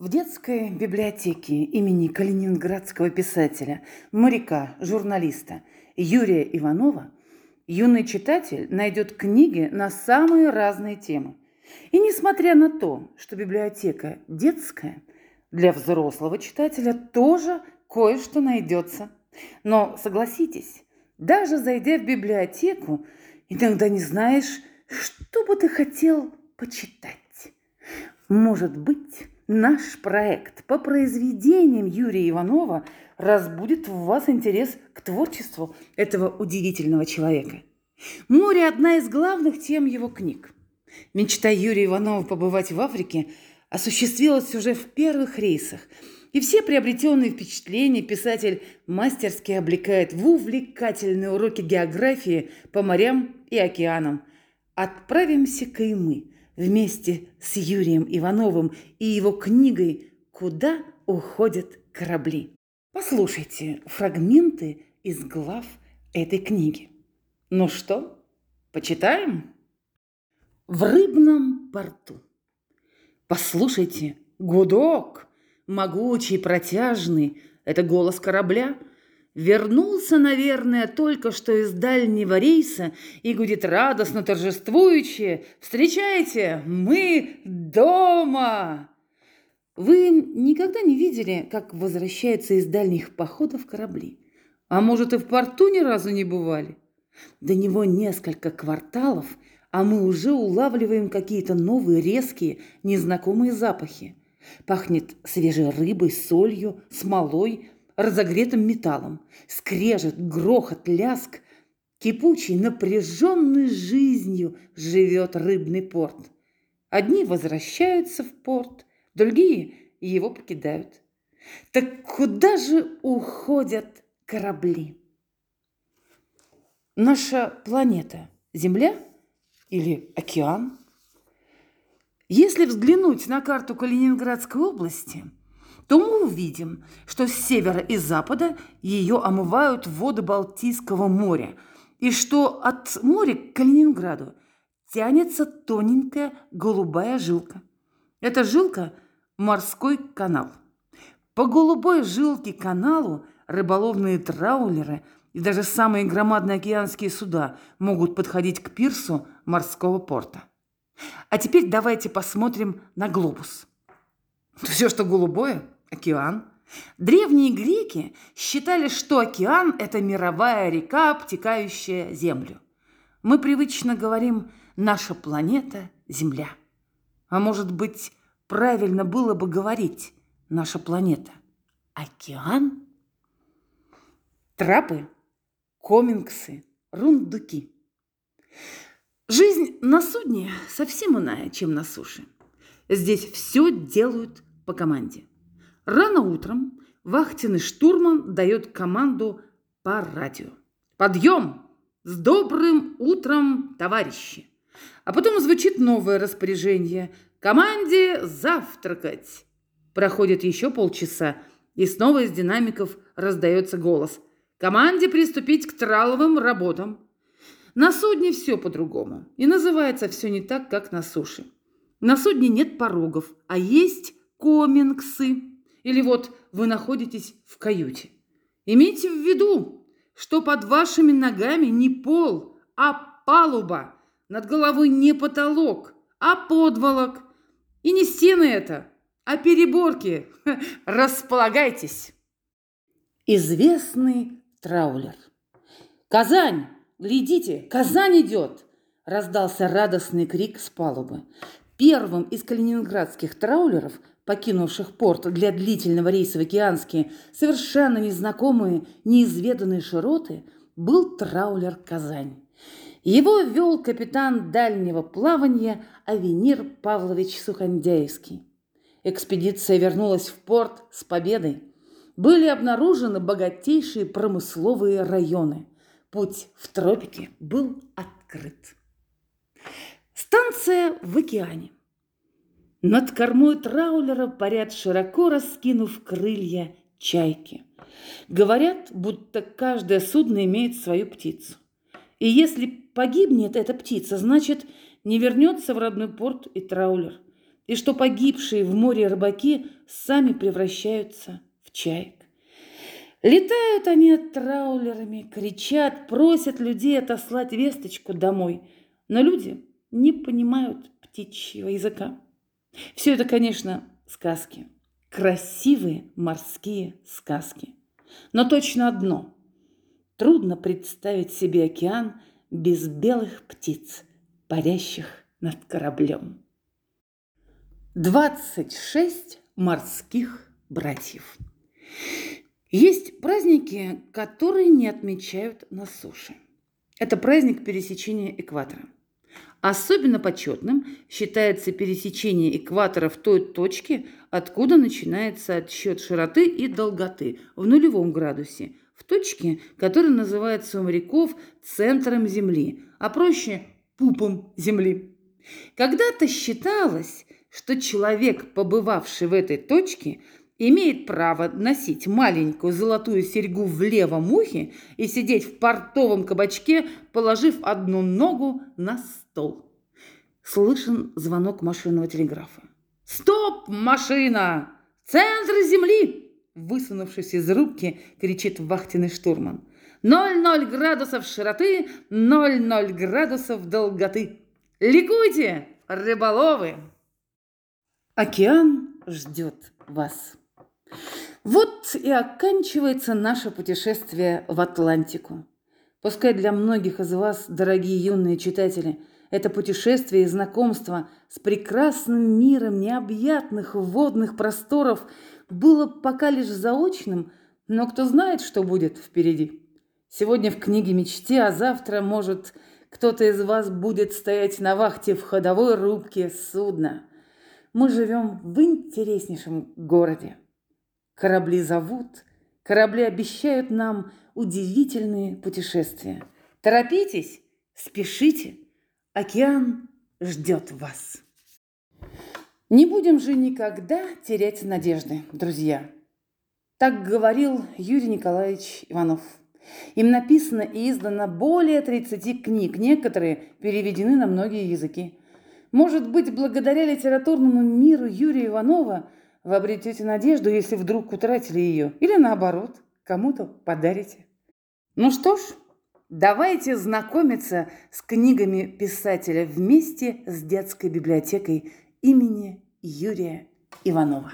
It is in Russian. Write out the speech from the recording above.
В детской библиотеке имени калининградского писателя, моряка, журналиста Юрия Иванова юный читатель найдет книги на самые разные темы. И несмотря на то, что библиотека детская, для взрослого читателя тоже кое-что найдется. Но согласитесь, даже зайдя в библиотеку, иногда не знаешь, что бы ты хотел почитать. Может быть, Наш проект по произведениям Юрия Иванова разбудит в вас интерес к творчеству этого удивительного человека. Море – одна из главных тем его книг. Мечта Юрия Иванова побывать в Африке осуществилась уже в первых рейсах, и все приобретенные впечатления писатель мастерски облекает в увлекательные уроки географии по морям и океанам. Отправимся-ка и мы – вместе с Юрием Ивановым и его книгой «Куда уходят корабли». Послушайте фрагменты из глав этой книги. Ну что, почитаем? В рыбном порту. Послушайте, гудок, могучий, протяжный, это голос корабля – Вернулся, наверное, только что из дальнего рейса и гудит радостно торжествующе. «Встречайте, мы дома!» Вы никогда не видели, как возвращаются из дальних походов корабли? А может, и в порту ни разу не бывали? До него несколько кварталов, а мы уже улавливаем какие-то новые, резкие, незнакомые запахи. Пахнет свежей рыбой, солью, смолой – разогретым металлом. Скрежет, грохот, ляск. Кипучий, напряженной жизнью живет рыбный порт. Одни возвращаются в порт, другие его покидают. Так куда же уходят корабли? Наша планета – Земля или океан? Если взглянуть на карту Калининградской области – то мы увидим, что с севера и запада ее омывают воды Балтийского моря, и что от моря к Калининграду тянется тоненькая голубая жилка. Эта жилка – морской канал. По голубой жилке каналу рыболовные траулеры и даже самые громадные океанские суда могут подходить к пирсу морского порта. А теперь давайте посмотрим на глобус. Все, что голубое – Океан. Древние греки считали, что океан – это мировая река, обтекающая Землю. Мы привычно говорим «наша планета – Земля». А может быть, правильно было бы говорить «наша планета» – океан? Трапы, комингсы, рундуки. Жизнь на судне совсем иная, чем на суше. Здесь все делают по команде. Рано утром вахтенный штурман дает команду по радио. «Подъем! С добрым утром, товарищи!» А потом звучит новое распоряжение. «Команде завтракать!» Проходит еще полчаса, и снова из динамиков раздается голос. «Команде приступить к траловым работам!» На судне все по-другому, и называется все не так, как на суше. На судне нет порогов, а есть комингсы. Или вот вы находитесь в каюте. Имейте в виду, что под вашими ногами не пол, а палуба. Над головой не потолок, а подволок. И не стены это, а переборки. Располагайтесь. Известный траулер. «Казань! Глядите, Казань идет!» Раздался радостный крик с палубы. Первым из калининградских траулеров покинувших порт для длительного рейса в океанские, совершенно незнакомые, неизведанные широты, был траулер «Казань». Его вел капитан дальнего плавания Авенир Павлович Сухандяевский. Экспедиция вернулась в порт с победой. Были обнаружены богатейшие промысловые районы. Путь в тропики был открыт. Станция в океане. Над кормой траулера парят, широко раскинув крылья, чайки. Говорят, будто каждое судно имеет свою птицу. И если погибнет эта птица, значит, не вернется в родной порт и траулер. и что погибшие в море рыбаки сами превращаются в чаек. Летают они траулерами, кричат, просят людей отослать весточку домой, но люди не понимают птичьего языка. Все это, конечно, сказки, красивые морские сказки. Но точно одно – трудно представить себе океан без белых птиц, парящих над кораблем. 26 морских братьев. Есть праздники, которые не отмечают на суше. Это праздник пересечения экватора. Особенно почетным считается пересечение экватора в той точке, откуда начинается отсчет широты и долготы в нулевом градусе, в точке, которая называется у моряков центром Земли, а проще – пупом Земли. Когда-то считалось, что человек, побывавший в этой точке, имеет право носить маленькую золотую серьгу в левом ухе и сидеть в портовом кабачке, положив одну ногу на стол. Слышен звонок машинного телеграфа. «Стоп, машина! Центр земли!» Высунувшись из рубки, кричит вахтенный штурман. «Ноль-ноль градусов широты, ноль-ноль градусов долготы! Ликуйте, рыболовы!» Океан ждет вас. Вот и оканчивается наше путешествие в Атлантику. Пускай для многих из вас, дорогие юные читатели, это путешествие и знакомство с прекрасным миром необъятных водных просторов было пока лишь заочным, но кто знает, что будет впереди. Сегодня в книге мечте, а завтра, может, кто-то из вас будет стоять на вахте в ходовой рубке судна. Мы живем в интереснейшем городе. Корабли зовут, корабли обещают нам удивительные путешествия. Торопитесь, спешите, океан ждет вас. Не будем же никогда терять надежды, друзья. Так говорил Юрий Николаевич Иванов. Им написано и издано более 30 книг, некоторые переведены на многие языки. Может быть, благодаря литературному миру Юрия Иванова вы обретете надежду, если вдруг утратили ее, или наоборот, кому-то подарите. Ну что ж, давайте знакомиться с книгами писателя вместе с детской библиотекой имени Юрия Иванова.